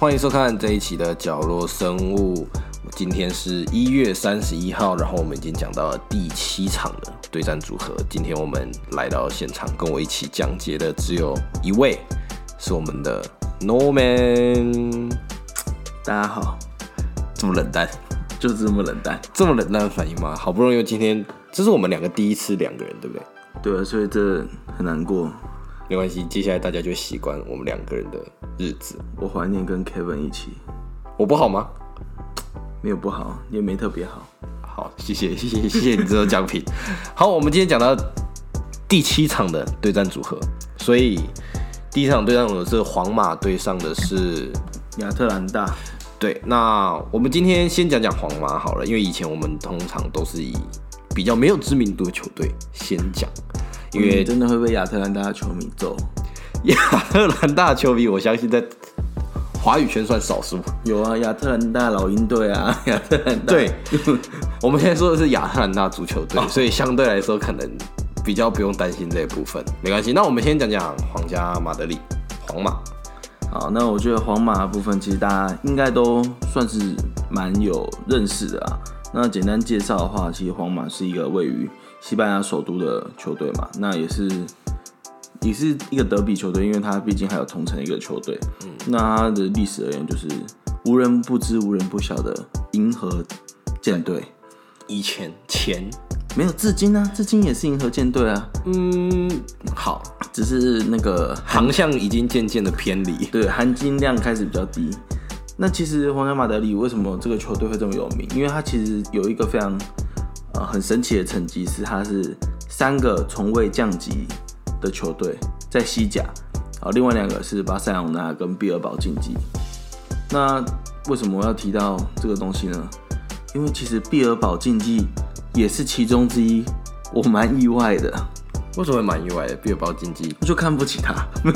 欢迎收看这一期的角落生物。今天是一月三十一号，然后我们已经讲到了第七场的对战组合。今天我们来到现场，跟我一起讲解的只有一位，是我们的 Norman。大家好，这么冷淡，就是这么冷淡。这么冷淡的反应吗？好不容易今天，这是我们两个第一次两个人，对不对？对啊，所以这很难过。没关系，接下来大家就习惯我们两个人的日子。我怀念跟 Kevin 一起，我不好吗？没有不好，也没特别好。好，谢谢谢谢谢谢你这个奖品。好，我们今天讲到第七场的对战组合，所以第一场对战组合是皇马对上的是亚特兰大，对。那我们今天先讲讲皇马好了，因为以前我们通常都是以比较没有知名度的球队先讲，因为真的会被亚特兰大的球迷揍。亚特兰大球迷，我相信在华语圈算少数。有啊，亚特兰大老鹰队啊，亚特兰大对，我们现在说的是亚特兰大足球队，所以相对来说可能比较不用担心这一部分，没关系。那我们先讲讲皇家马德里，皇马。好，那我觉得皇马的部分其实大家应该都算是蛮有认识的啊。那简单介绍的话，其实皇马是一个位于西班牙首都的球队嘛，那也是也是一个德比球队，因为它毕竟还有同城一个球队。嗯，那它的历史而言，就是无人不知、无人不晓的银河舰队。以前前，没有，至今啊，至今也是银河舰队啊，嗯，好，只是那个航向已经渐渐的偏离。对，含金量开始比较低。那其实皇家马德里为什么这个球队会这么有名？因为它其实有一个非常呃很神奇的成绩，是他是三个从未降级的球队在西甲，好，另外两个是巴塞隆纳跟毕尔堡竞技。那为什么我要提到这个东西呢？因为其实毕尔堡竞技也是其中之一，我蛮意外的。为什么会蛮意外的？毕尔堡竞技，我就看不起他，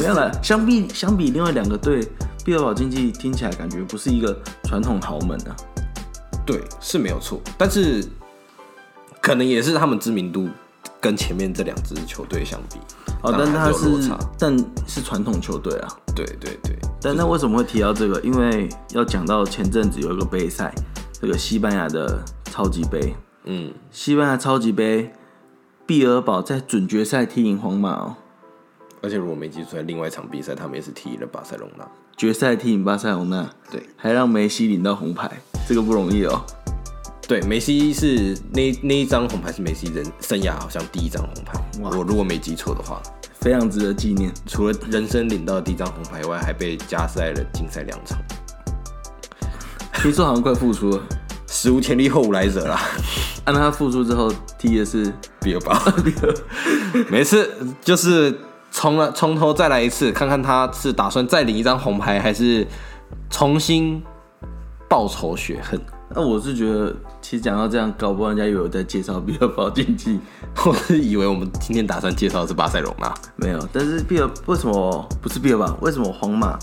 没有了。相比相比另外两个队，毕尔堡竞技听起来感觉不是一个传统豪门啊。对，是没有错，但是可能也是他们知名度跟前面这两支球队相比，哦，但他是但是传统球队啊。对对对，但那为什么会提到这个？因为要讲到前阵子有一个杯赛，这个西班牙的超级杯，嗯，西班牙超级杯，毕尔堡在准决赛踢赢皇马哦，而且如果没记错，另外一场比赛他们也是踢了巴塞隆纳。决赛踢赢巴塞隆纳，对还让梅西领到红牌，这个不容易哦。对，梅西是那那一张红牌是梅西人生涯好像第一张红牌，我如果没记错的话，非常值得纪念。除了人生领到的第一张红牌以外，还被加赛了禁赛两场，听说好像快复出了，史无前例后无来者啦。按他复出之后踢的是？比尔巴，没事，就是从了从头再来一次，看看他是打算再领一张红牌，还是重新报仇雪恨。那我是觉得，其实讲到这样，搞不好人家以为我在介绍毕尔堡竞技，我是以为我们今天打算介绍的是巴塞罗那，没有。但是毕尔为什么不是毕尔堡？为什么皇马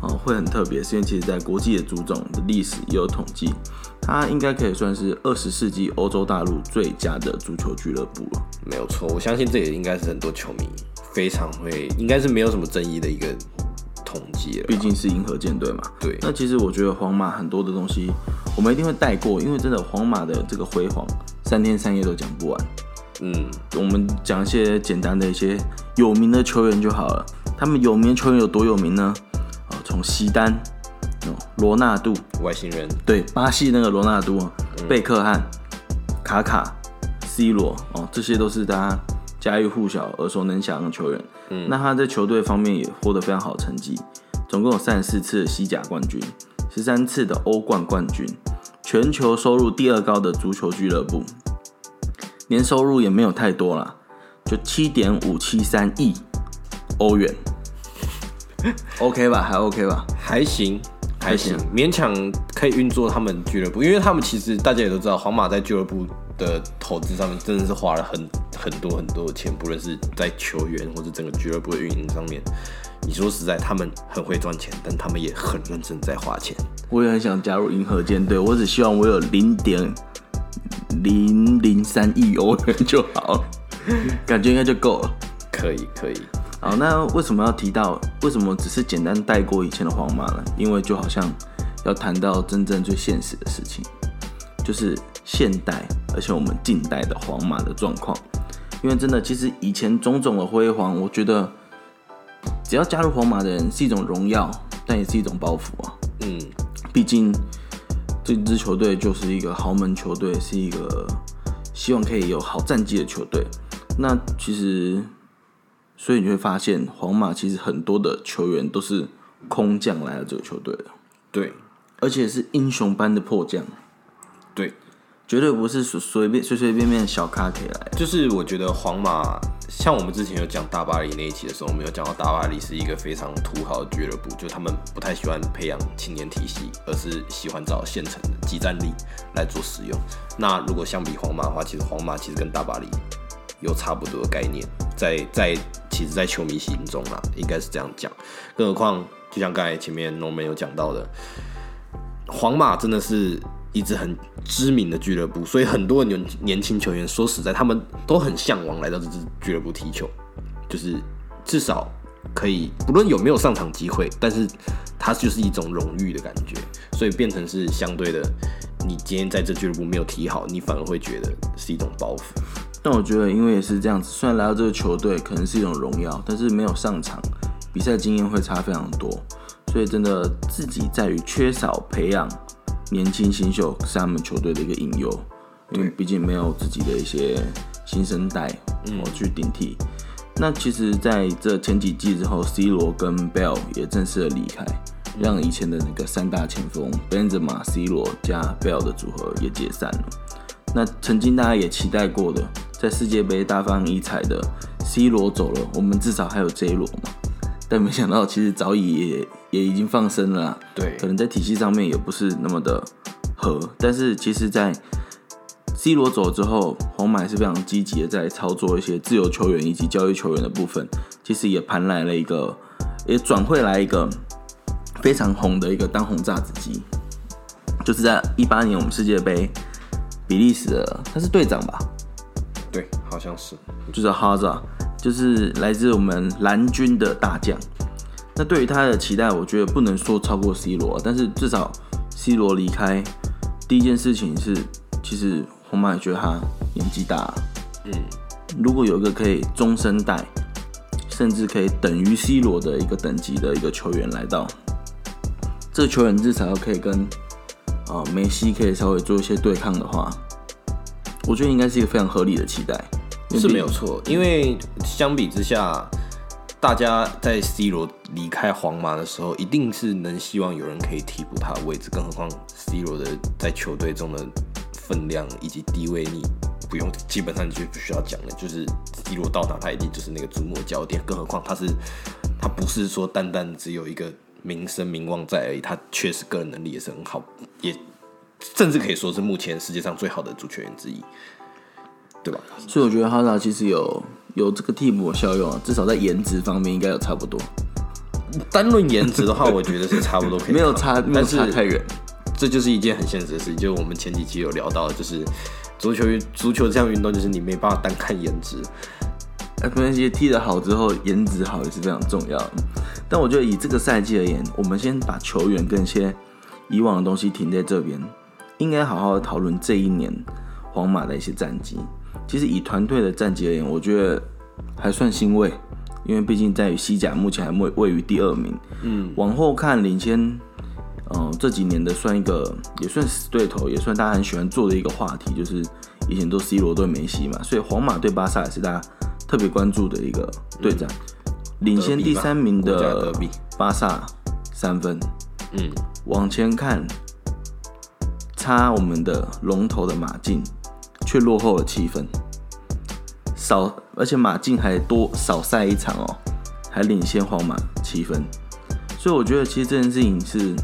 哦会很特别？是因为其实在国际的足总的历史也有统计，它应该可以算是二十世纪欧洲大陆最佳的足球俱乐部了。没有错。我相信这也应该是很多球迷非常会，应该是没有什么争议的一个统计了。毕竟是银河舰队嘛。对那其实我觉得皇马很多的东西，我们一定会带过，因为真的皇马的这个辉煌，三天三夜都讲不完。嗯，我们讲一些简单的一些有名的球员就好了。他们有名的球员有多有名呢？哦，从西丹、哦罗纳度，外星人，对，巴西那个罗纳度啊，贝克汉、卡卡、C 罗，哦，这些都是大家家喻户晓、耳熟能详的球员。嗯，那他在球队方面也获得非常好的成绩，总共有三十四次的西甲冠军，十三次的欧冠冠军，全球收入第二高的足球俱乐部，年收入也没有太多啦，就七点五七三亿欧元。OK 吧，还 OK 吧？还行，还行行，勉强可以运作他们俱乐部，因为他们其实大家也都知道，皇马在俱乐部的投资上面真的是花了很很多很多的钱，不论是在球员或者整个俱乐部的运营上面。你说实在，他们很会赚钱，但他们也很认真在花钱。我也很想加入银河舰队，我只希望我有零点零零三亿欧元就好，感觉应该就够了。可以，可以。好，那为什么要提到？为什么只是简单带过以前的皇马呢？因为就好像要谈到真正最现实的事情，就是现代而且我们近代的皇马的状况。因为真的，其实以前种种的辉煌，我觉得只要加入皇马的人是一种荣耀，但也是一种包袱啊。嗯，毕竟这支球队就是一个豪门球队，是一个希望可以有好战绩的球队。那其实。所以你会发现，皇马其实很多的球员都是空降来了这个球队的，对，而且是英雄般的迫降，对，绝对不是随随便随随便便小咖可以来。就是我觉得皇马，像我们之前有讲大巴黎那一期的时候，我们有讲到大巴黎是一个非常土豪的俱乐部，就他们不太喜欢培养青年体系，而是喜欢找现成的集战力来做使用。那如果相比皇马的话，其实皇马其实跟大巴黎有差不多的概念，在在。其实，在球迷心中啊，应该是这样讲。更何况，就像刚才前面龙门有讲到的，皇马真的是一支很知名的俱乐部，所以很多年年轻球员，说实在，他们都很向往来到这支俱乐部踢球，就是至少可以，不论有没有上场机会，但是它就是一种荣誉的感觉，所以变成是相对的，你今天在这俱乐部没有踢好，你反而会觉得是一种包袱。但我觉得，因为也是这样子，虽然来到这个球队可能是一种荣耀，但是没有上场，比赛经验会差非常多。所以真的自己在于缺少培养年轻新秀，是他们球队的一个引诱。因为毕竟没有自己的一些新生代我去顶替。那其实在这前几季之后，C 罗跟 Bell 也正式的离开，让以前的那个三大前锋 Benzema、C 罗加 Bell 的组合也解散了。那曾经大家也期待过的。在世界杯大放异彩的 C 罗走了，我们至少还有 J 罗嘛？但没想到，其实早已也也已经放生了。对，可能在体系上面也不是那么的合。但是其实，在 C 罗走之后，皇马是非常积极的在操作一些自由球员以及交易球员的部分。其实也盘来了一个，也转会来一个非常红的一个当红炸子鸡，就是在一八年我们世界杯比利时的，他是队长吧？对，好像是，就是哈扎，就是来自我们蓝军的大将。那对于他的期待，我觉得不能说超过 C 罗，但是至少 C 罗离开第一件事情是，其实皇马也觉得他年纪大。嗯，如果有一个可以终身带，甚至可以等于 C 罗的一个等级的一个球员来到，这球员至少要可以跟啊梅西可以稍微做一些对抗的话。我觉得应该是一个非常合理的期待，是没有错。因为相比之下，大家在 C 罗离开皇马的时候，一定是能希望有人可以替补他的位置。更何况 C 罗的在球队中的分量以及地位，你不用基本上你就不需要讲了。就是 C 罗到哪，他一定就是那个瞩目的焦点。更何况他是他不是说单单只有一个名声名望在而已，他确实个人能力也是很好，也。甚至可以说是目前世界上最好的足球员之一，对吧？所以我觉得哈萨其实有有这个替补效用啊，至少在颜值方面应该有差不多。单论颜值的话，我觉得是差不多，可以 没有差，没有差太远。这就是一件很现实的事情，就是我们前几期有聊到，就是足球足球这项运动，就是你没办法单看颜值。哎，关系，踢得好之后，颜值好也是非常重要。但我觉得以这个赛季而言，我们先把球员跟一些以往的东西停在这边。应该好好的讨论这一年皇马的一些战绩。其实以团队的战绩而言，我觉得还算欣慰，因为毕竟在于西甲目前还位位于第二名。嗯，往后看领先，嗯，这几年的算一个也算死对头，也算大家很喜欢做的一个话题，就是以前都 C 罗对梅西嘛，所以皇马对巴萨也是大家特别关注的一个对战。领先第三名的巴萨三分。嗯，往前看。差我们的龙头的马竞，却落后了七分，少而且马竞还多少赛一场哦，还领先皇马七分，所以我觉得其实这件事情是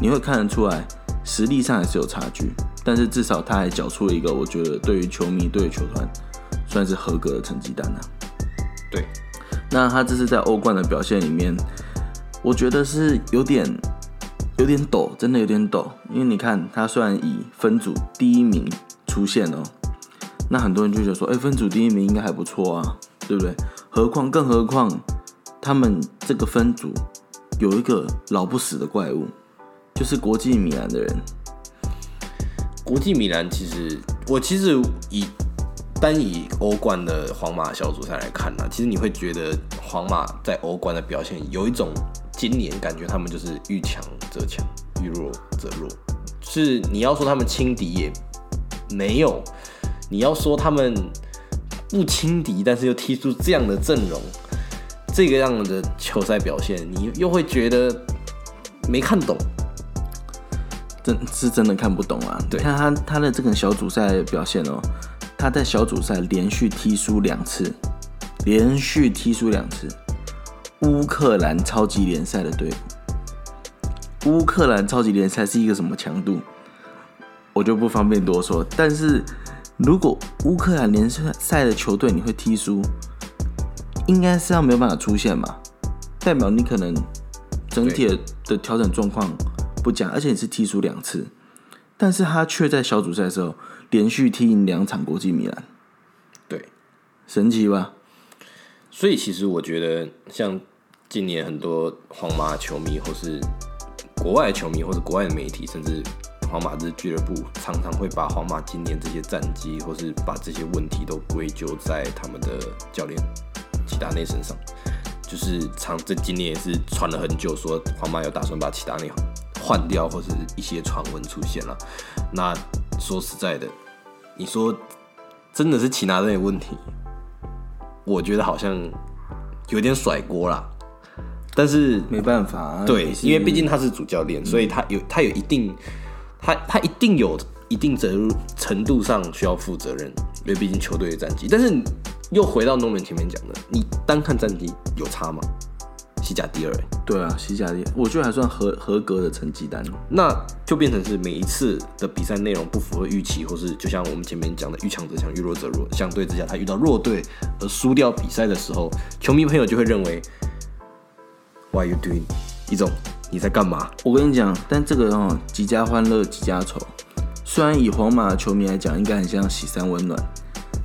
你会看得出来，实力上还是有差距，但是至少他还缴出了一个我觉得对于球迷对于球团算是合格的成绩单呐。对，那他这次在欧冠的表现里面，我觉得是有点。有点抖，真的有点抖，因为你看，他虽然以分组第一名出现哦，那很多人就觉得说，哎，分组第一名应该还不错啊，对不对？何况，更何况，他们这个分组有一个老不死的怪物，就是国际米兰的人。国际米兰其实，我其实以单以欧冠的皇马小组赛来看呢，其实你会觉得皇马在欧冠的表现有一种今年感觉他们就是遇强则强，遇弱则弱。是你要说他们轻敌也没有，你要说他们不轻敌，但是又踢出这样的阵容，这个样的球赛表现，你又会觉得没看懂。真是真的看不懂啊！对看他他的这个小组赛表现哦，他在小组赛连续踢输两次，连续踢输两次，乌克兰超级联赛的队伍。乌克兰超级联赛是一个什么强度，我就不方便多说。但是如果乌克兰联赛的球队你会踢输，应该是要没有办法出现嘛，代表你可能整体的的调整状况不佳，而且你是踢输两次，但是他却在小组赛的时候连续踢赢两场国际米兰，对，神奇吧？所以其实我觉得，像今年很多皇马球迷，或是国外球迷，或者国外的媒体，甚至皇马这俱乐部，常常会把皇马今年这些战绩，或是把这些问题都归咎在他们的教练齐达内身上。就是常这今年也是传了很久，说皇马有打算把齐达内换掉，或是一些传闻出现了。那说实在的，你说真的是齐达内的问题？我觉得好像有点甩锅啦，但是没办法、啊，对因为毕竟他是主教练，所以他有他有一定，他他一定有一定责程度上需要负责任，因为毕竟球队的战绩。但是又回到诺门前面讲的，你单看战绩有差吗？西甲第二、欸，对啊，西甲的我觉得还算合合格的成绩单。那就变成是每一次的比赛内容不符合预期，或是就像我们前面讲的遇强则强，遇弱则弱。相对之下，他遇到弱队而输掉比赛的时候，球迷朋友就会认为，Why you doing？一种你在干嘛？我跟你讲，但这个哦，几家欢乐几家愁。虽然以皇马球迷来讲，应该很像喜三温暖，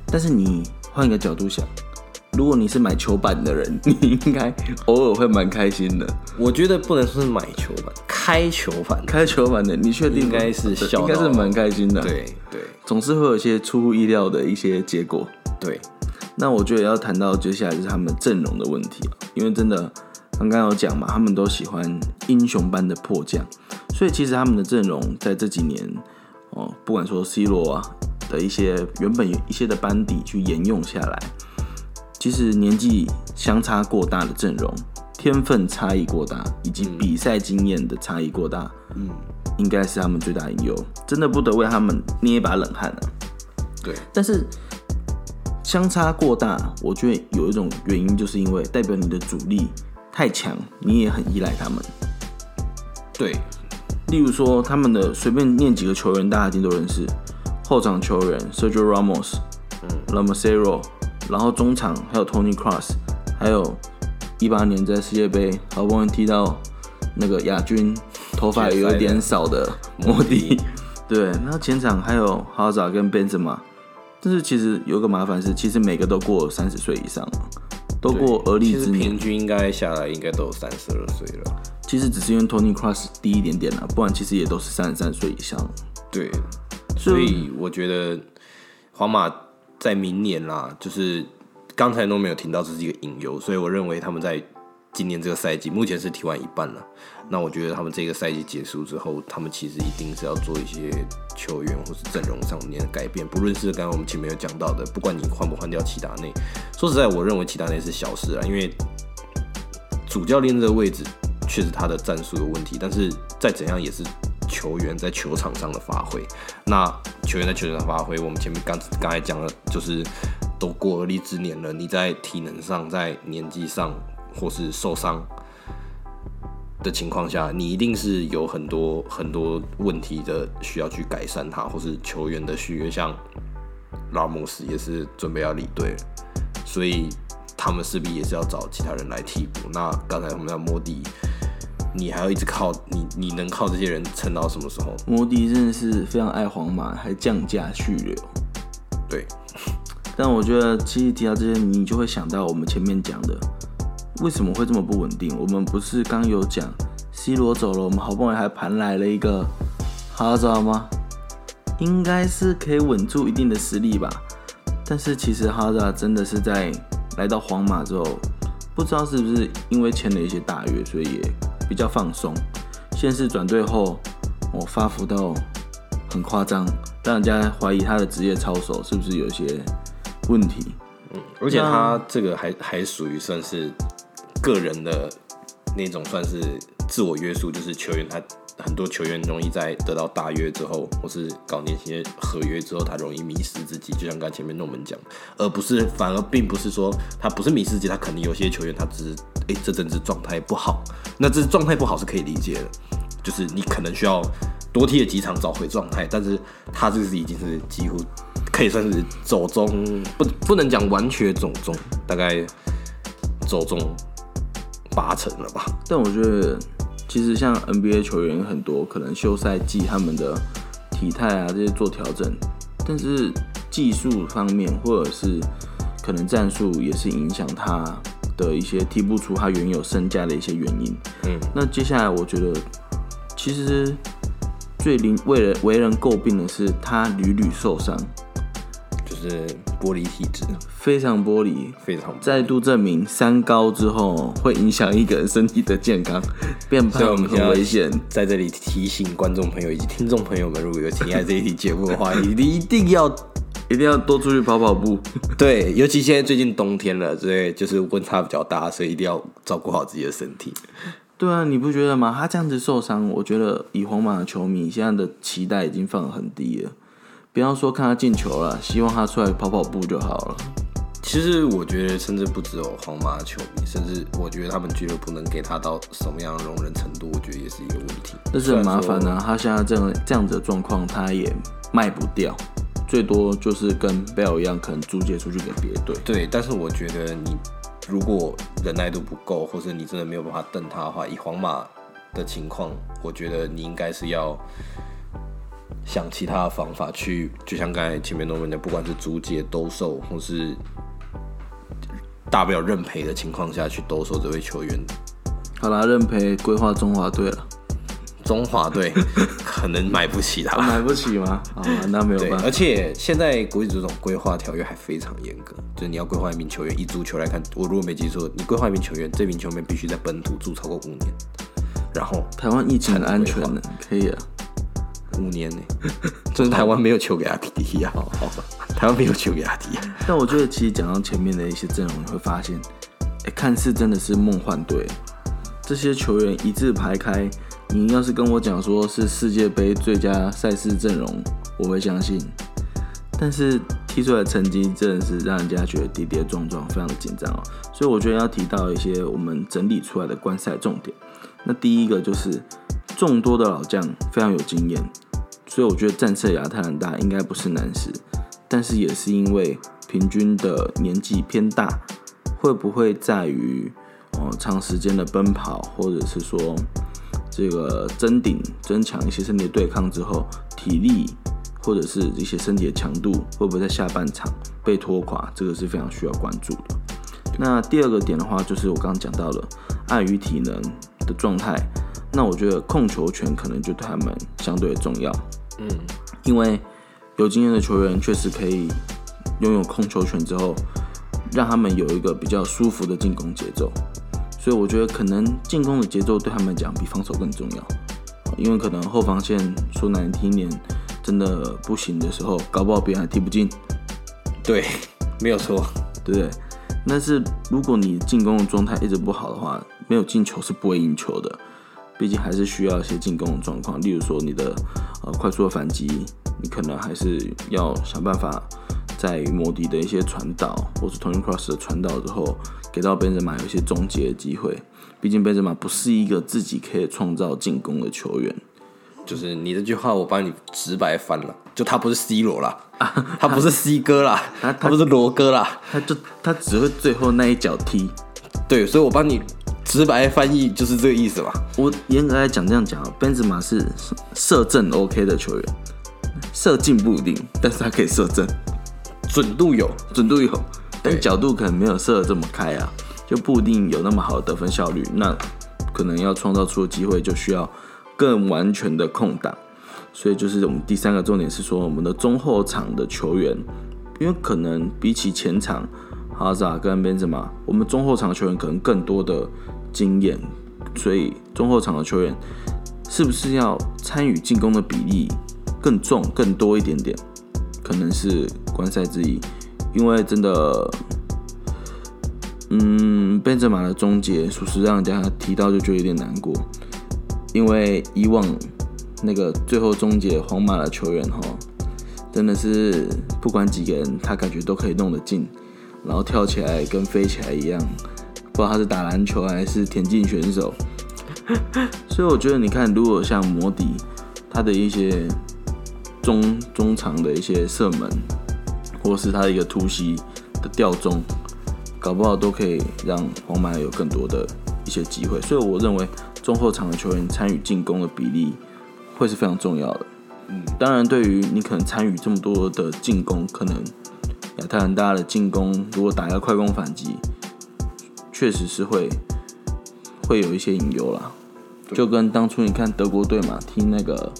但是你换一个角度想，如果你是买球板的人，你应该偶尔会蛮开心的。我觉得不能说是买球板，开球板。开球板的，你确定应该是笑应该是蛮开心的。，对对总是会有一些出乎意料的一些结果。对，那我觉得要谈到接下来就是他们阵容的问题啊，因为真的刚刚有讲嘛，他们都喜欢英雄般的迫降，所以其实他们的阵容在这几年哦，不管说 C 罗啊的一些原本有一些的班底去沿用下来，其实年纪相差过大的阵容，天分差异过大，以及比赛经验的差异过大，嗯，应该是他们最大隐忧，真的不得为他们捏一把冷汗啊。对，但是相差过大，我觉得有一种原因，就是因为代表你的主力太强，你也很依赖他们。对，例如说，他们的随便念几个球员，大家一定都认识。后场球员 Sergio Ramos，嗯 l a m a s e r o 然后中场还有 Tony Cross，还有一八年在世界杯好不容易踢到那个亚军，头发也有点少的莫迪。对，那前场还有哈扎跟 Benzema，但是其实有个麻烦是，其实每个都过三十岁以上了，都过而立其实之年平。均应该下来应该都有三十二岁了。其实只是因为 Tony Cross 低一点点啦，不然其实也都是三十三岁以上。对，所以我觉得皇马在明年啦，就是刚才都没有听到这是一个隐忧，所以我认为他们在今年这个赛季目前是踢完一半了。那我觉得他们这个赛季结束之后，他们其实一定是要做一些球员或是阵容上面的改变，不论是刚刚我们前面有讲到的，不管你换不换掉齐达内，说实在，我认为齐达内是小事啊，因为主教练这个位置确实他的战术有问题，但是再怎样也是球员在球场上的发挥。那球员在球场上发挥，我们前面刚刚才讲了，就是都过而立之年了，你在体能上、在年纪上或是受伤的情况下，你一定是有很多很多问题的需要去改善它，或是球员的续约，像拉莫斯也是准备要离队，所以他们势必也是要找其他人来替补。那刚才我们讲莫迪，你还要一直靠你，你能靠这些人撑到什么时候？摩迪真的是非常爱皇马，还降价续留。对，但我觉得，其实提到这些，你就会想到我们前面讲的，为什么会这么不稳定？我们不是刚有讲 C 罗走了，我们好不容易还盘来了一个哈扎吗？应该是可以稳住一定的实力吧。但是其实哈扎真的是在来到皇马之后，不知道是不是因为签了一些大约，所以也比较放松。先是转队后，我发福到很夸张，让人家怀疑他的职业操守是不是有些问题。嗯，而且他这个还还属于算是个人的那种，算是自我约束，就是球员他很多球员容易在得到大约之后，或是搞那些合约之后，他容易迷失自己，就像刚才前面诺门讲，而不是反而并不是说他不是迷失自己，他可能有些球员他只是哎这阵子状态不好，那这状态不好是可以理解的。就是你可能需要多踢了几场找回状态，但是他这是已经是几乎可以算是走中，不不能讲完全走中，大概走中八成了吧。但我觉得其实像 NBA 球员很多，可能休赛季他们的体态啊这些做调整，但是技术方面或者是可能战术也是影响他的一些踢不出他原有身价的一些原因。嗯，那接下来我觉得。其实最令为人为人诟病的是他屡屡受伤，就是玻璃体质，非常玻璃，非常再度证明三高之后会影响一个人身体的健康，变胖很危险。在这里提醒观众朋友以及听众朋友们，如果有听爱这一期节目的话，一定一定要一定要多出去跑跑步。对，尤其现在最近冬天了，所以就是温差比较大，所以一定要照顾好自己的身体。对啊，你不觉得吗？他这样子受伤，我觉得以皇马的球迷现在的期待已经放得很低了。不要说看他进球了，希望他出来跑跑步就好了。其实我觉得，甚至不只有皇马的球迷，甚至我觉得他们俱乐部能给他到什么样的容忍程度，我觉得也是一个问题。但是很麻烦啊，他现在这样这样子的状况，他也卖不掉，最多就是跟贝尔一样，可能租借出去给别队。对，但是我觉得你。如果忍耐度不够，或者你真的没有办法瞪他的话，以皇马的情况，我觉得你应该是要想其他的方法去，就像刚才前面都问的，不管是租借、兜售，或是大不了认赔的情况下去兜售这位球员。好啦，认赔规划中华队了。中华队可能买不起他，买不起吗？啊，那没有办法。而且现在国际足总规划条约还非常严格，就是你要规划一名球员，以足球来看，我如果没记错，你规划一名球员，这名球员必须在本土住超过五年。然后台湾疫情安全的？可以啊，五年呢？就是台湾没有球给他踢啊，台湾没有球给他踢。但我觉得其实讲到前面的一些阵容，你会发现，哎，看似真的是梦幻队，这些球员一字排开。你要是跟我讲说是世界杯最佳赛事阵容，我会相信。但是踢出来的成绩真的是让人家觉得跌跌撞撞，非常的紧张哦。所以我觉得要提到一些我们整理出来的观赛重点。那第一个就是众多的老将非常有经验，所以我觉得战胜亚特兰大应该不是难事。但是也是因为平均的年纪偏大，会不会在于哦长时间的奔跑，或者是说？这个增顶、增强一些身体对抗之后，体力或者是一些身体的强度会不会在下半场被拖垮？这个是非常需要关注的。那第二个点的话，就是我刚刚讲到了，碍于体能的状态，那我觉得控球权可能就对他们相对重要。嗯，因为有经验的球员确实可以拥有控球权之后，让他们有一个比较舒服的进攻节奏。所以我觉得可能进攻的节奏对他们讲比防守更重要，因为可能后防线说难听点，真的不行的时候，搞不好别人还踢不进。对，没有错，对不对？但是如果你进攻的状态一直不好的话，没有进球是不会赢球的。毕竟还是需要一些进攻的状况，例如说你的呃快速的反击，你可能还是要想办法在摩迪的一些传导，或是 Tony Cross 的传导之后。给到贝泽马有一些终结的机会，毕竟贝泽马不是一个自己可以创造进攻的球员。就是你这句话，我帮你直白翻了，就他不是 C 罗啦，他不是 C 哥啦，他他不是罗哥啦，他就他只会最后那一脚踢。对，所以我帮你直白翻译，就是这个意思吧。我严格来讲这样讲啊，贝泽马是射正 OK 的球员，射进不一定，但是他可以射正，准度有，准度有。但角度可能没有射的这么开啊，就不一定有那么好的得分效率。那可能要创造出的机会就需要更完全的空档。所以就是我们第三个重点是说，我们的中后场的球员，因为可能比起前场哈萨跟边泽马，我们中后场球员可能更多的经验，所以中后场的球员是不是要参与进攻的比例更重、更多一点点，可能是观赛之一。因为真的，嗯，贝泽马的终结，属实让人家提到就觉得有点难过。因为以往那个最后终结皇马的球员哈，真的是不管几个人，他感觉都可以弄得进，然后跳起来跟飞起来一样，不知道他是打篮球还是田径选手。所以我觉得，你看，如果像摩迪，他的一些中中场的一些射门。或是他的一个突袭的吊中，搞不好都可以让皇马有更多的一些机会。所以我认为中后场的球员参与进攻的比例会是非常重要的。嗯，当然，对于你可能参与这么多的进攻，可能亚特兰大的进攻如果打一个快攻反击，确实是会会有一些隐忧啦。就跟当初你看德国队嘛，踢那个。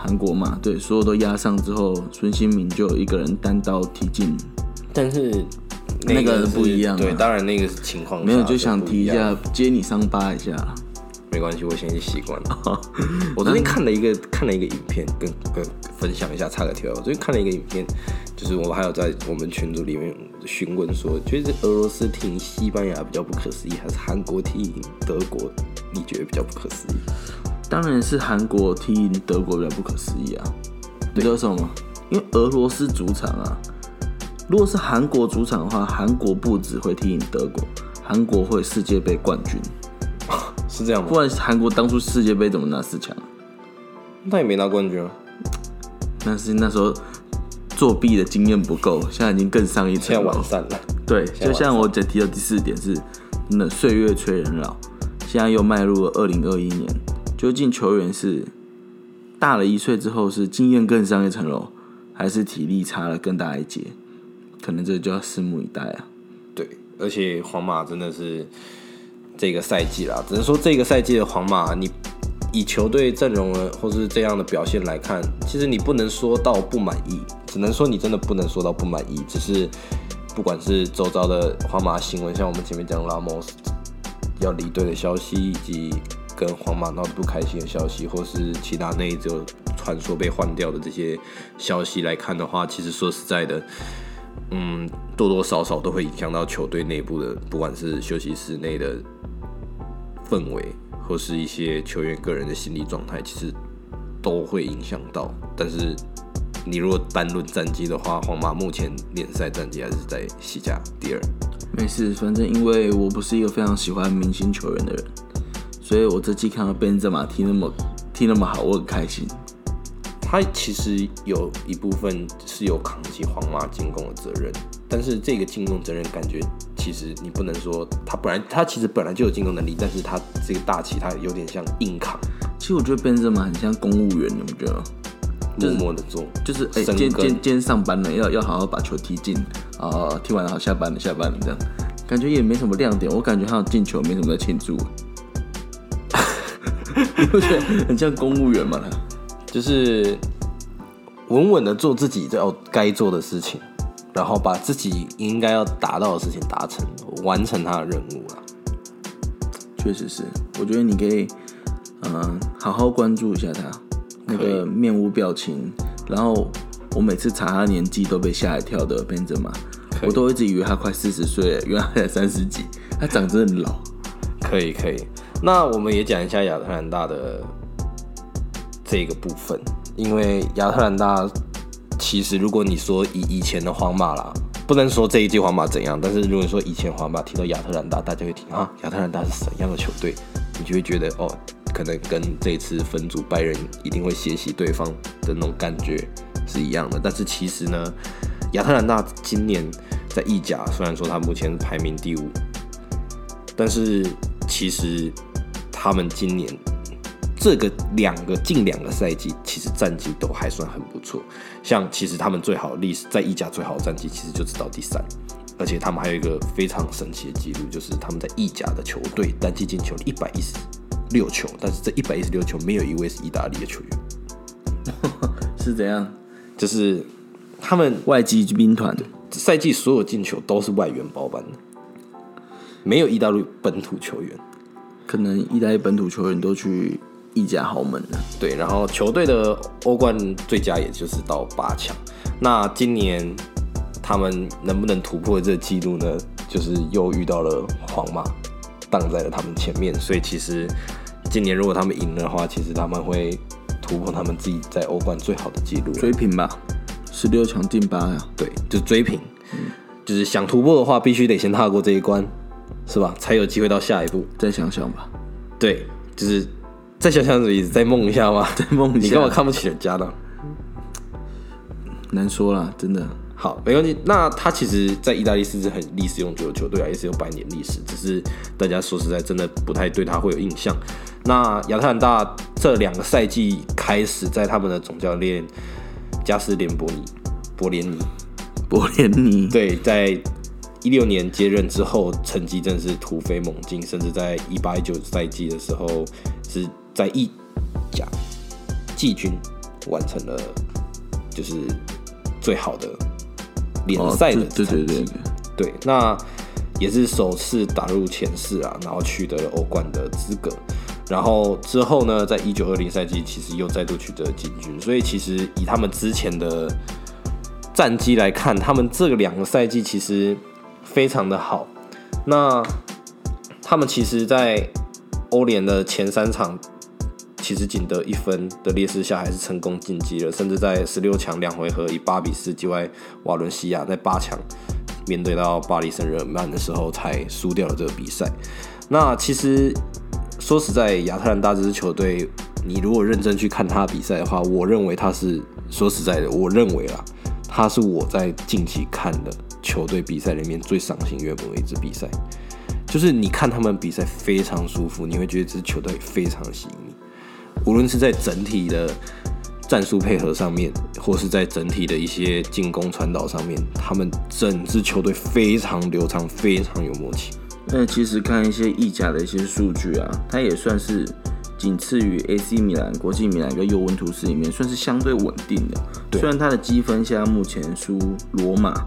韩国嘛，对，所有都压上之后，孙兴民就一个人单刀踢进。但是那个不一样，对，当然那个情况没有，就想提一下，揭你伤疤一下。没关系，我现在习惯了。我昨天看了一个看了一个影片，跟跟分享一下，插个题外我昨天看了一个影片，就是我还有在我们群组里面询问说，觉得俄罗斯踢西班牙比较不可思议，还是韩国踢德国，你觉得比较不可思议？当然是韩国踢赢德国比较不可思议啊！你知道什么吗？因为俄罗斯主场啊，如果是韩国主场的话，韩国不只会踢赢德国，韩国会世界杯冠军，是这样吗？不然韩国当初世界杯怎么拿四强？那也没拿冠军啊。但是那时候作弊的经验不够，现在已经更上一层，现在完善了。对，就像我只提到第四点是，真的岁月催人老，现在又迈入了二零二一年。究竟球员是大了一岁之后是经验更上一层楼，还是体力差了更大一截？可能这就要拭目以待啊。对，而且皇马真的是这个赛季啦，只能说这个赛季的皇马，你以球队阵容或是这样的表现来看，其实你不能说到不满意，只能说你真的不能说到不满意。只是不管是周遭的皇马新闻，像我们前面讲拉莫斯要离队的消息，以及跟皇马闹得不开心的消息，或是其他那一则传说被换掉的这些消息来看的话，其实说实在的，嗯，多多少少都会影响到球队内部的，不管是休息室内的氛围，或是一些球员个人的心理状态，其实都会影响到。但是你如果单论战绩的话，皇马目前联赛战绩还是在西甲第二。没事，反正因为我不是一个非常喜欢明星球员的人。所以我这季看到贝恩泽马踢那么踢那么好，我很开心。他其实有一部分是有扛起皇马进攻的责任，但是这个进攻责任感觉其实你不能说他本来他其实本来就有进攻能力，但是他这个大旗他有点像硬扛。其实我觉得贝恩泽马很像公务员，你不觉得？默默的做，就是哎，今今今天上班了，要要好好把球踢进啊，踢完了好下班了，下班了这样，感觉也没什么亮点。我感觉他进球没什么在庆祝。你不觉得很像公务员吗？就是稳稳的做自己要该做的事情，然后把自己应该要达到的事情达成，完成他的任务了。确实是，我觉得你可以，嗯，好好关注一下他那个面无表情，然后我每次查他年纪都被吓一跳的变者嘛，我都一直以为他快四十岁了，原来才三十几，他长得很老。可以，可以。那我们也讲一下亚特兰大的这个部分，因为亚特兰大其实，如果你说以以前的皇马啦，不能说这一季皇马怎样，但是如果说以前皇马提到亚特兰大，大家会听啊，亚特兰大是怎样的球队，你就会觉得哦，可能跟这次分组拜仁一定会血洗对方的那种感觉是一样的。但是其实呢，亚特兰大今年在意甲，虽然说他目前排名第五，但是其实。他们今年这个两个近两个赛季，其实战绩都还算很不错。像其实他们最好历史在意甲最好的战绩，其实就只到第三。而且他们还有一个非常神奇的记录，就是他们在意甲的球队单季进球一百一十六球，但是这一百一十六球没有一位是意大利的球员，是怎样？就是他们外籍兵团赛季所有进球都是外援包办的，没有意大利本土球员。可能意大利本土球员都去意甲豪门了。对，然后球队的欧冠最佳也就是到八强。那今年他们能不能突破这个记录呢？就是又遇到了皇马挡在了他们前面，所以其实今年如果他们赢的话，其实他们会突破他们自己在欧冠最好的记录，追平吧，十六强进八呀。对，就追平。就是想突破的话，必须得先踏过这一关。是吧？才有机会到下一步。再想想吧。对，就是再想想什么意思？再梦一下吗？再梦一下。你干嘛看不起人家呢？难说啦，真的。好，没关系。那他其实，在意大利是很历史悠久的球队啊，也是有百年历史。只是大家说实在，真的不太对他会有印象。那亚特兰大这两个赛季开始，在他们的总教练加斯连伯尼、博连尼、博连尼，对，在。一六年接任之后，成绩真的是突飞猛进，甚至在一八一九赛季的时候，是在意甲季军完成了就是最好的联赛的对对对对，那也是首次打入前四啊，然后取得了欧冠的资格，然后之后呢，在一九二零赛季其实又再度取得进军，所以其实以他们之前的战绩来看，他们这两个赛季其实。非常的好，那他们其实，在欧联的前三场，其实仅得一分的劣势下，还是成功晋级了，甚至在十六强两回合以八比四击败瓦伦西亚，在八强面对到巴黎圣日耳曼的时候，才输掉了这个比赛。那其实说实在，亚特兰大这支球队，你如果认真去看他的比赛的话，我认为他是说实在的，我认为啦，他是我在近期看的。球队比赛里面最赏心悦目的一支比赛，就是你看他们比赛非常舒服，你会觉得这支球队非常吸引你。无论是在整体的战术配合上面，或是在整体的一些进攻传导上面，他们整支球队非常流畅，非常有默契。那其实看一些意甲的一些数据啊，它也算是仅次于 AC 米兰、国际米兰跟尤文图斯里面，算是相对稳定的。虽然它的积分现在目前输罗马。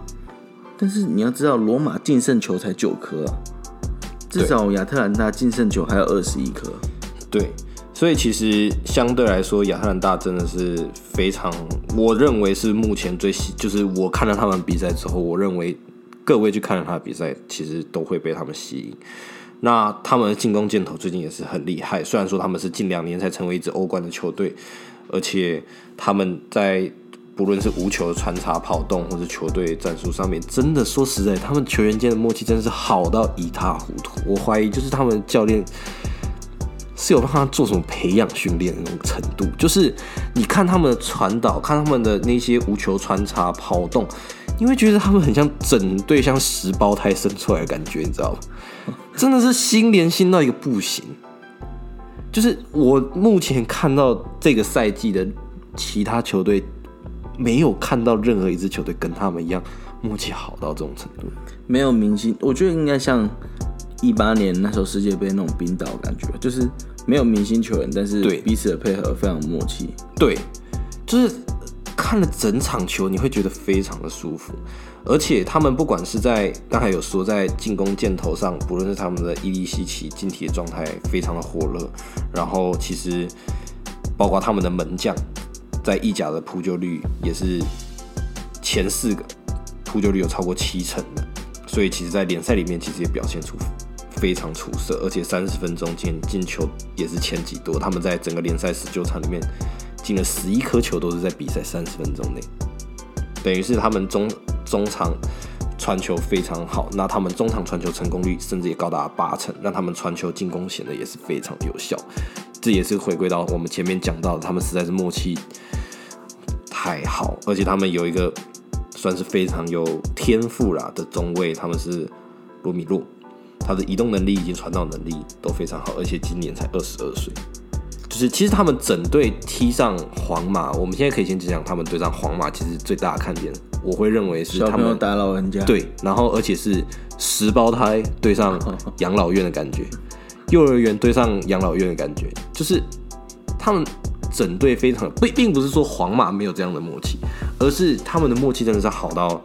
但是你要知道，罗马净胜球才九颗啊，至少亚特兰大净胜球还有二十一颗。对，所以其实相对来说，亚特兰大真的是非常，我认为是目前最吸，就是我看了他们比赛之后，我认为各位去看了他的比赛，其实都会被他们吸引。那他们的进攻箭头最近也是很厉害，虽然说他们是近两年才成为一支欧冠的球队，而且他们在。不论是无球的穿插、跑动，或者球队战术上面，真的说实在，他们球员间的默契真的是好到一塌糊涂。我怀疑就是他们教练是有帮他做什么培养训练的那种程度。就是你看他们的传导，看他们的那些无球穿插、跑动，你会觉得他们很像整队像十胞胎生出来的感觉，你知道吗？真的是心连心到一个不行。就是我目前看到这个赛季的其他球队。没有看到任何一支球队跟他们一样默契好到这种程度。没有明星，我觉得应该像一八年那时候世界杯那种冰岛感觉，就是没有明星球员，但是对彼此的配合非常默契。对，就是看了整场球，你会觉得非常的舒服。而且他们不管是在刚才有说在进攻箭头上，不论是他们的伊利西奇进体的状态非常的火热，然后其实包括他们的门将。在意甲的扑救率也是前四个，扑救率有超过七成的，所以其实，在联赛里面其实也表现出非常出色，而且三十分钟进进球也是前几多。他们在整个联赛十九场里面进了十一颗球，都是在比赛三十分钟内，等于是他们中中场传球非常好，那他们中场传球成功率甚至也高达八成，让他们传球进攻显得也是非常有效。这也是回归到我们前面讲到的，他们实在是默契太好，而且他们有一个算是非常有天赋啦的中卫，他们是罗米洛，他的移动能力以及传导能力都非常好，而且今年才二十二岁，就是其实他们整队踢上皇马，我们现在可以先讲他们对上皇马，其实最大的看点，我会认为是他们打老人家，，对，然后而且是十胞胎对上养老院的感觉，幼儿园对上养老院的感觉，就是他们整队非常并并不是说皇马没有这样的默契，而是他们的默契真的是好到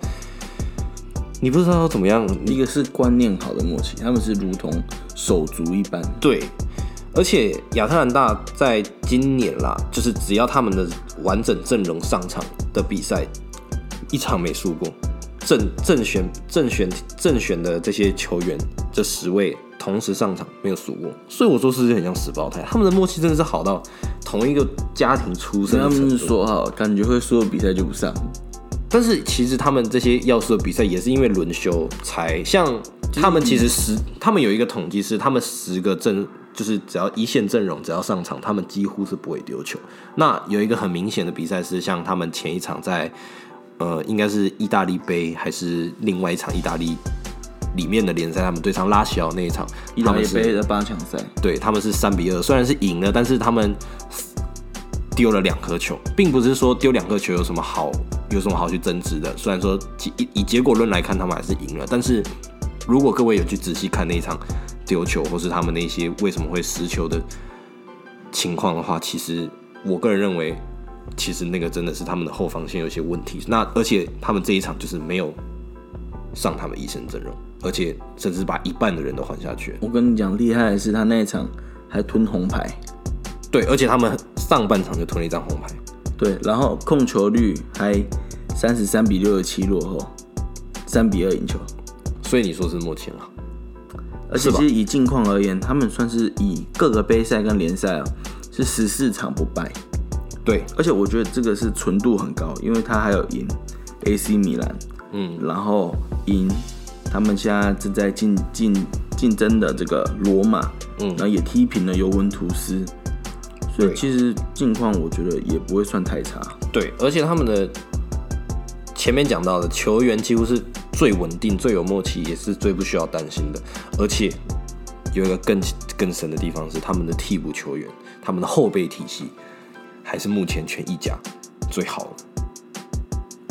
你不知道要怎么样，一个是观念好的默契，他们是如同手足一般，对，而且亚特兰大在今年啦，就是只要他们的完整阵容上场的比赛，一场没输过。正正选正选正选的这些球员，这十位同时上场没有输过，所以我说是不是很像死胞胎？他们的默契真的是好到同一个家庭出身他们。说好，感觉会输的比赛就不上，但是其实他们这些要素的比赛也是因为轮休才像他们其实十，他们有一个统计是他们十个阵就是只要一线阵容只要上场，他们几乎是不会丢球。那有一个很明显的比赛是像他们前一场在呃应该是意大利杯还是另外一场意大利里面的联赛，他们对上拉齐奥那一场，意大利杯的八强赛，对，他们是三比二，虽然是赢了，但是他们丢了两颗球，并不是说丢两颗球有什么好有什么好去争执的。虽然说以以结果论来看，他们还是赢了，但是如果各位有去仔细看那一场丢球，或是他们那些为什么会失球的情况的话，其实我个人认为，其实那个真的是他们的后防线有些问题。那而且他们这一场就是没有上他们一线阵容，而且甚至把一半的人都换下去。我跟你讲，厉害的是他那一场还吞红牌，对，而且他们上半场就吞了一张红牌。对，然后控球率还三十三比六十七落后，三比二赢球。所以你说是默契很好，而且其实以近况而言，他们算是以各个杯赛跟联赛啊，是十四场不败。对，而且我觉得这个是纯度很高，因为他还有赢 AC 米兰，嗯，然后赢他们现在正在竞竞竞争的这个罗马，嗯然后也踢平了尤文图斯，所以对其实近况我觉得也不会算太差。对，而且他们的前面讲到的球员几乎是最稳定、最有默契，也是最不需要担心的。而且有一个更更深的地方是，他们的替补球员，他们的后备体系还是目前全意甲最好的。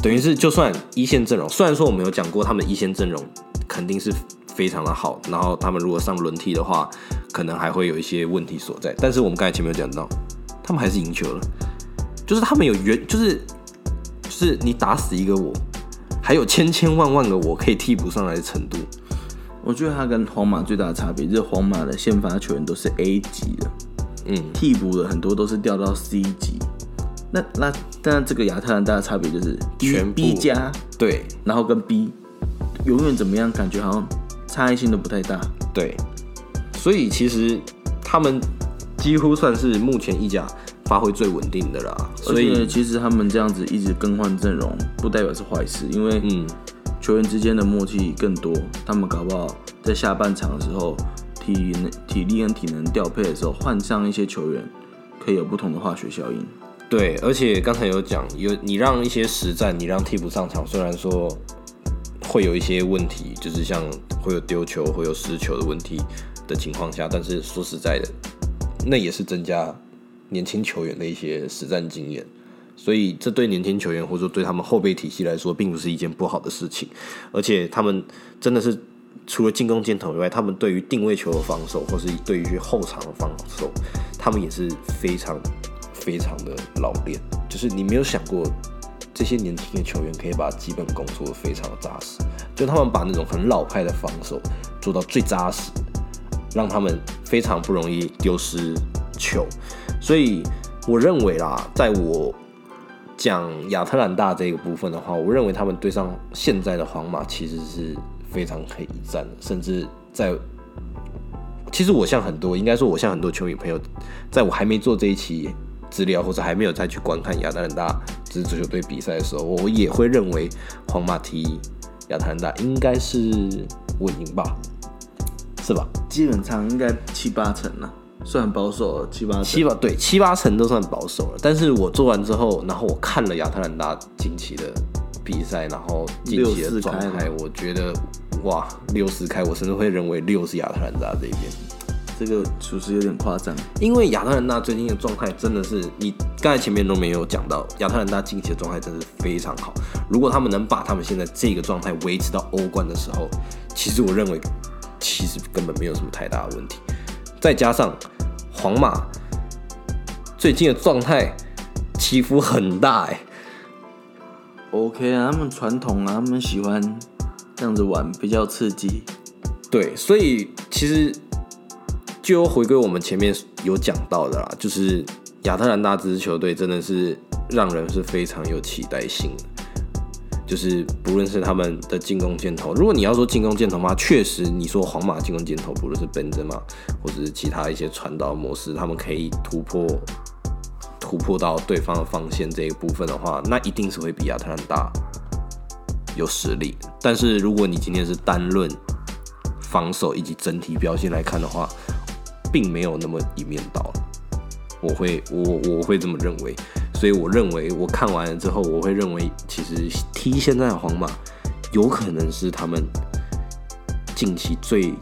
等于是，就算一线阵容，虽然说我们有讲过他们的一线阵容肯定是非常的好，然后他们如果上轮替的话，可能还会有一些问题所在。但是我们刚才前面有讲到，他们还是赢球了，就是他们有原，就是就是你打死一个我，还有千千万万个我可以替补上来的程度。我觉得他跟皇马最大的差别就是皇马的先发球员都是 A 级的，嗯，替补的很多都是掉到 C 级。那那但这个亚特兰大的差别就是 B 全部 B 加，对然后跟 B 永远怎么样，感觉好像差异性都不太大。对，所以其实他们几乎算是目前意甲发挥最稳定的啦。所以其实他们这样子一直更换阵容，不代表是坏事，因为嗯，球员之间的默契更多，他们搞不好在下半场的时候，体能体力跟体能调配的时候，换上一些球员，可以有不同的化学效应。对，而且刚才有讲，有你让一些实战，你让替补上场，虽然说会有一些问题，就是像会有丢球、会有失球的问题的情况下，但是说实在的，那也是增加年轻球员的一些实战经验。所以这对年轻球员或者说对他们后备体系来说，并不是一件不好的事情，而且他们真的是除了进攻箭头以外，他们对于定位球的防守，或是对于后场的防守，他们也是非常非常的老练。就是你没有想过，这些年轻的球员可以把基本功做得非常的扎实，就他们把那种很老派的防守做到最扎实，让他们非常不容易丢失球。所以我认为啦，在我讲亚特兰大这个部分的话，我认为他们对上现在的皇马其实是非常可以一战的，甚至在。其实我像很多，应该说我像很多球迷朋友，在我还没做这一期资料，或者还没有再去观看亚特兰大这支足球队比赛的时候，我也会认为皇马踢亚特兰大应该是稳赢吧，是吧？基本上应该七八成了，算保守了，七八成。七八对七八成都算保守了，但是我做完之后，然后我看了亚特兰大近期的比赛，然后近期的状态，我觉得哇六四开，我甚至会认为六是亚特兰大这一边。这个属实有点夸张。因为亚特兰大最近的状态真的是，你刚才前面都没有讲到，亚特兰大近期的状态真的是非常好。如果他们能把他们现在这个状态维持到欧冠的时候，其实我认为其实根本没有什么太大的问题。再加上皇马最近的状态起伏很大、哎，OK 啊，他们传统啊，他们喜欢这样子玩，比较刺激。对，所以其实就回归我们前面有讲到的啦，就是亚特兰大这支球队真的是让人是非常有期待性。就是不论是他们的进攻箭头，如果你要说进攻箭头嘛，确实你说皇马进攻箭头，不论是本泽马或者是其他一些传导模式，他们可以突破突破到对方的防线这一部分的话，那一定是会比亚特兰大有实力。但是如果你今天是单论防守以及整体表现来看的话，并没有那么一面倒。我会我我会这么认为，所以我认为我看完了之后，我会认为其实踢现在的皇马有可能是他们近期最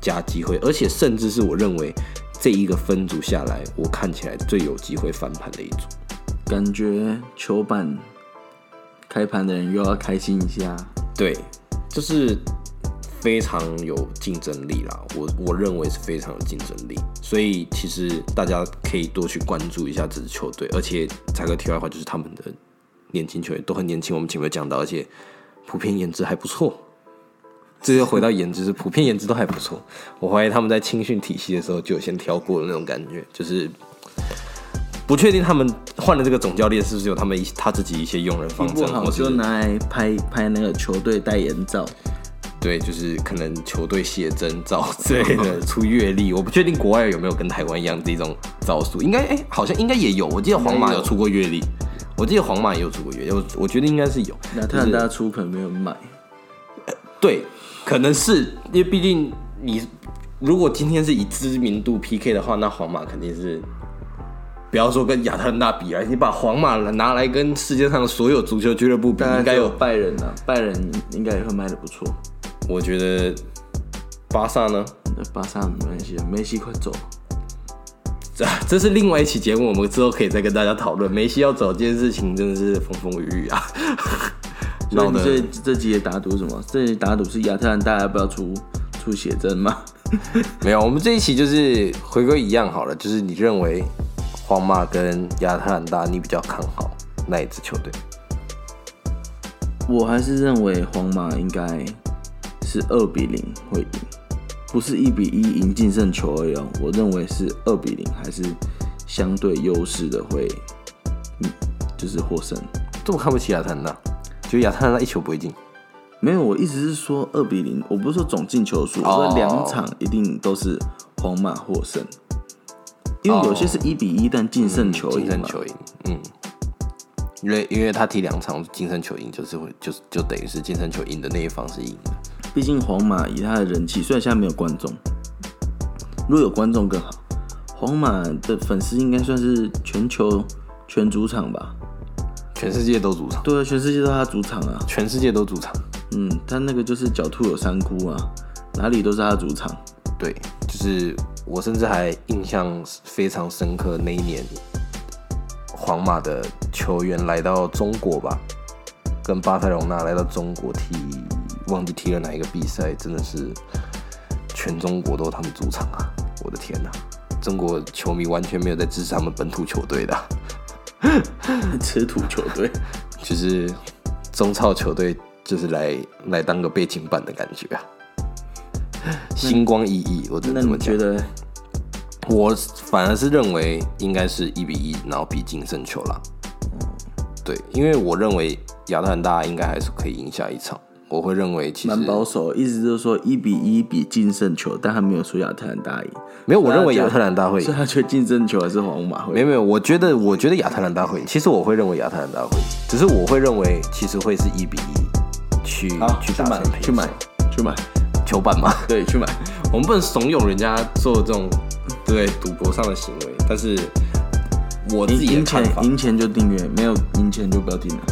佳机会，而且甚至是我认为这一个分组下来，我看起来最有机会翻盘的一组。感觉球板开盘的人又要开心一下。对，就是非常有竞争力啦。我我认为是非常有竞争力，所以其实大家可以多去关注一下这支球队。而且再个题外话，就是他们的年轻球员都很年轻，我们前面有讲到，而且普遍颜值还不错。这又回到颜值，是普遍颜值都还不错。我怀疑他们在青训体系的时候就有先挑过的那种感觉，就是不确定他们换了这个总教练是不是有他们一他自己一些用人方针，不好或是就拿来拍拍那个球队代言照。对，就是可能球队写真照之类的 出阅历，我不确定国外有没有跟台湾一样这种招数，应该哎、好像应该也有，我记得皇马有出过阅历，我记得皇马也有出过阅历，我我觉得应该是有，那特兰大出可能没有人买，对，可能是因为毕竟你如果今天是以知名度 PK 的话，那皇马肯定是。不要说跟亚特兰大比啊，你把皇马拿来跟世界上所有足球俱乐部比，应该有拜仁啊，拜仁应该也会卖的不错。我觉得巴萨呢，那巴萨没关系啊，梅西快走。这这是另外一期节目，我们之后可以再跟大家讨论。梅西要走这件事情真的是风风雨雨啊，那我们这这集的打赌什么？这集打赌是亚特兰大要不要出出写真吗？没有。我们这一期就是回归一样好了，就是你认为皇马跟亚特兰大，你比较看好哪一支球队？我还是认为皇马应该是二比零会赢，不是一比一赢净胜球而已哦。我认为是二比零，还是相对优势的会，嗯，就是获胜。这么看不起亚特兰大？觉得亚特兰大一球不会进？没有，我意思是说二比零，我不是说总进球数，我哦说两场一定都是皇马获胜，因为有些是一比一，但净胜球赢嘛。净胜球赢，嗯。因为因为他踢两场净胜球赢，就是会就就等于是净胜球赢的那一方是赢的。毕竟皇马以他的人气，虽然现在没有观众，如果有观众更好。皇马的粉丝应该算是全球全主场吧？全世界都主场，对啊，全世界都是他主场啊。全世界都主场。嗯，他那个就是狡兔有三窟啊，哪里都是他主场。对，就是我甚至还印象非常深刻，那一年皇马的球员来到中国吧，跟巴塞隆纳来到中国踢，忘记踢了哪一个比赛，真的是全中国都是他们主场啊！我的天哪、中国球迷完全没有在支持他们本土球队的啊、吃土球队，就是中超球队就是来来当个背景板的感觉啊，星光熠熠，我只那能这么觉。得我反而是认为应该是一比一，然后比净胜球了。对，因为我认为亚特兰大应该还是可以赢下一场。我会认为其实蛮保守，意思就是说一比一比净胜球，但他没有说亚特兰大赢，没有，我认为亚特兰大会赢。所以他觉得净胜球还是皇马会赢。没有没有，我觉得我觉得亚特兰大会赢。其实我会认为亚特兰大会赢，只是我会认为其实会是一比一去，去打成平手去买去买，球板嘛。对，去买。我们不能怂恿人家做这种对赌博上的行为，但是我自己的赢看法，钱赢钱就订阅，没有赢钱就不要订了。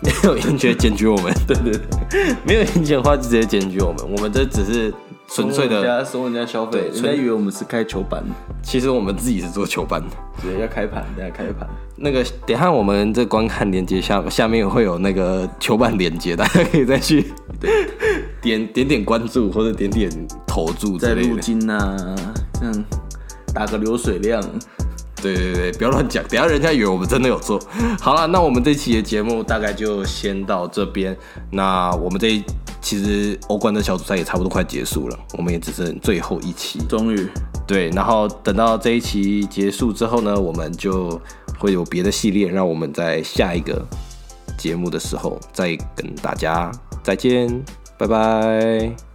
没有赢钱检举我们，对 对对，没有赢钱的话就直接检举我们，我们这只是纯粹的。家收人家消费，对人家以为我们是开球板，其实我们自己是做球板的。对，要开盘，等下开盘。那个，等一下我们这观看连接下下面会有那个球板连接，大家可以再去点点点关注或者点点投注之在入。金啊，这样打个流水量。对对对，不要乱讲，等下人家以为我们真的有做。好了，那我们这期的节目大概就先到这边。那我们这一其实欧冠的小组赛也差不多快结束了，我们也只剩最后一期。终于，对，然后等到这一期结束之后呢，我们就会有别的系列，让我们在下一个节目的时候再跟大家再见，拜拜。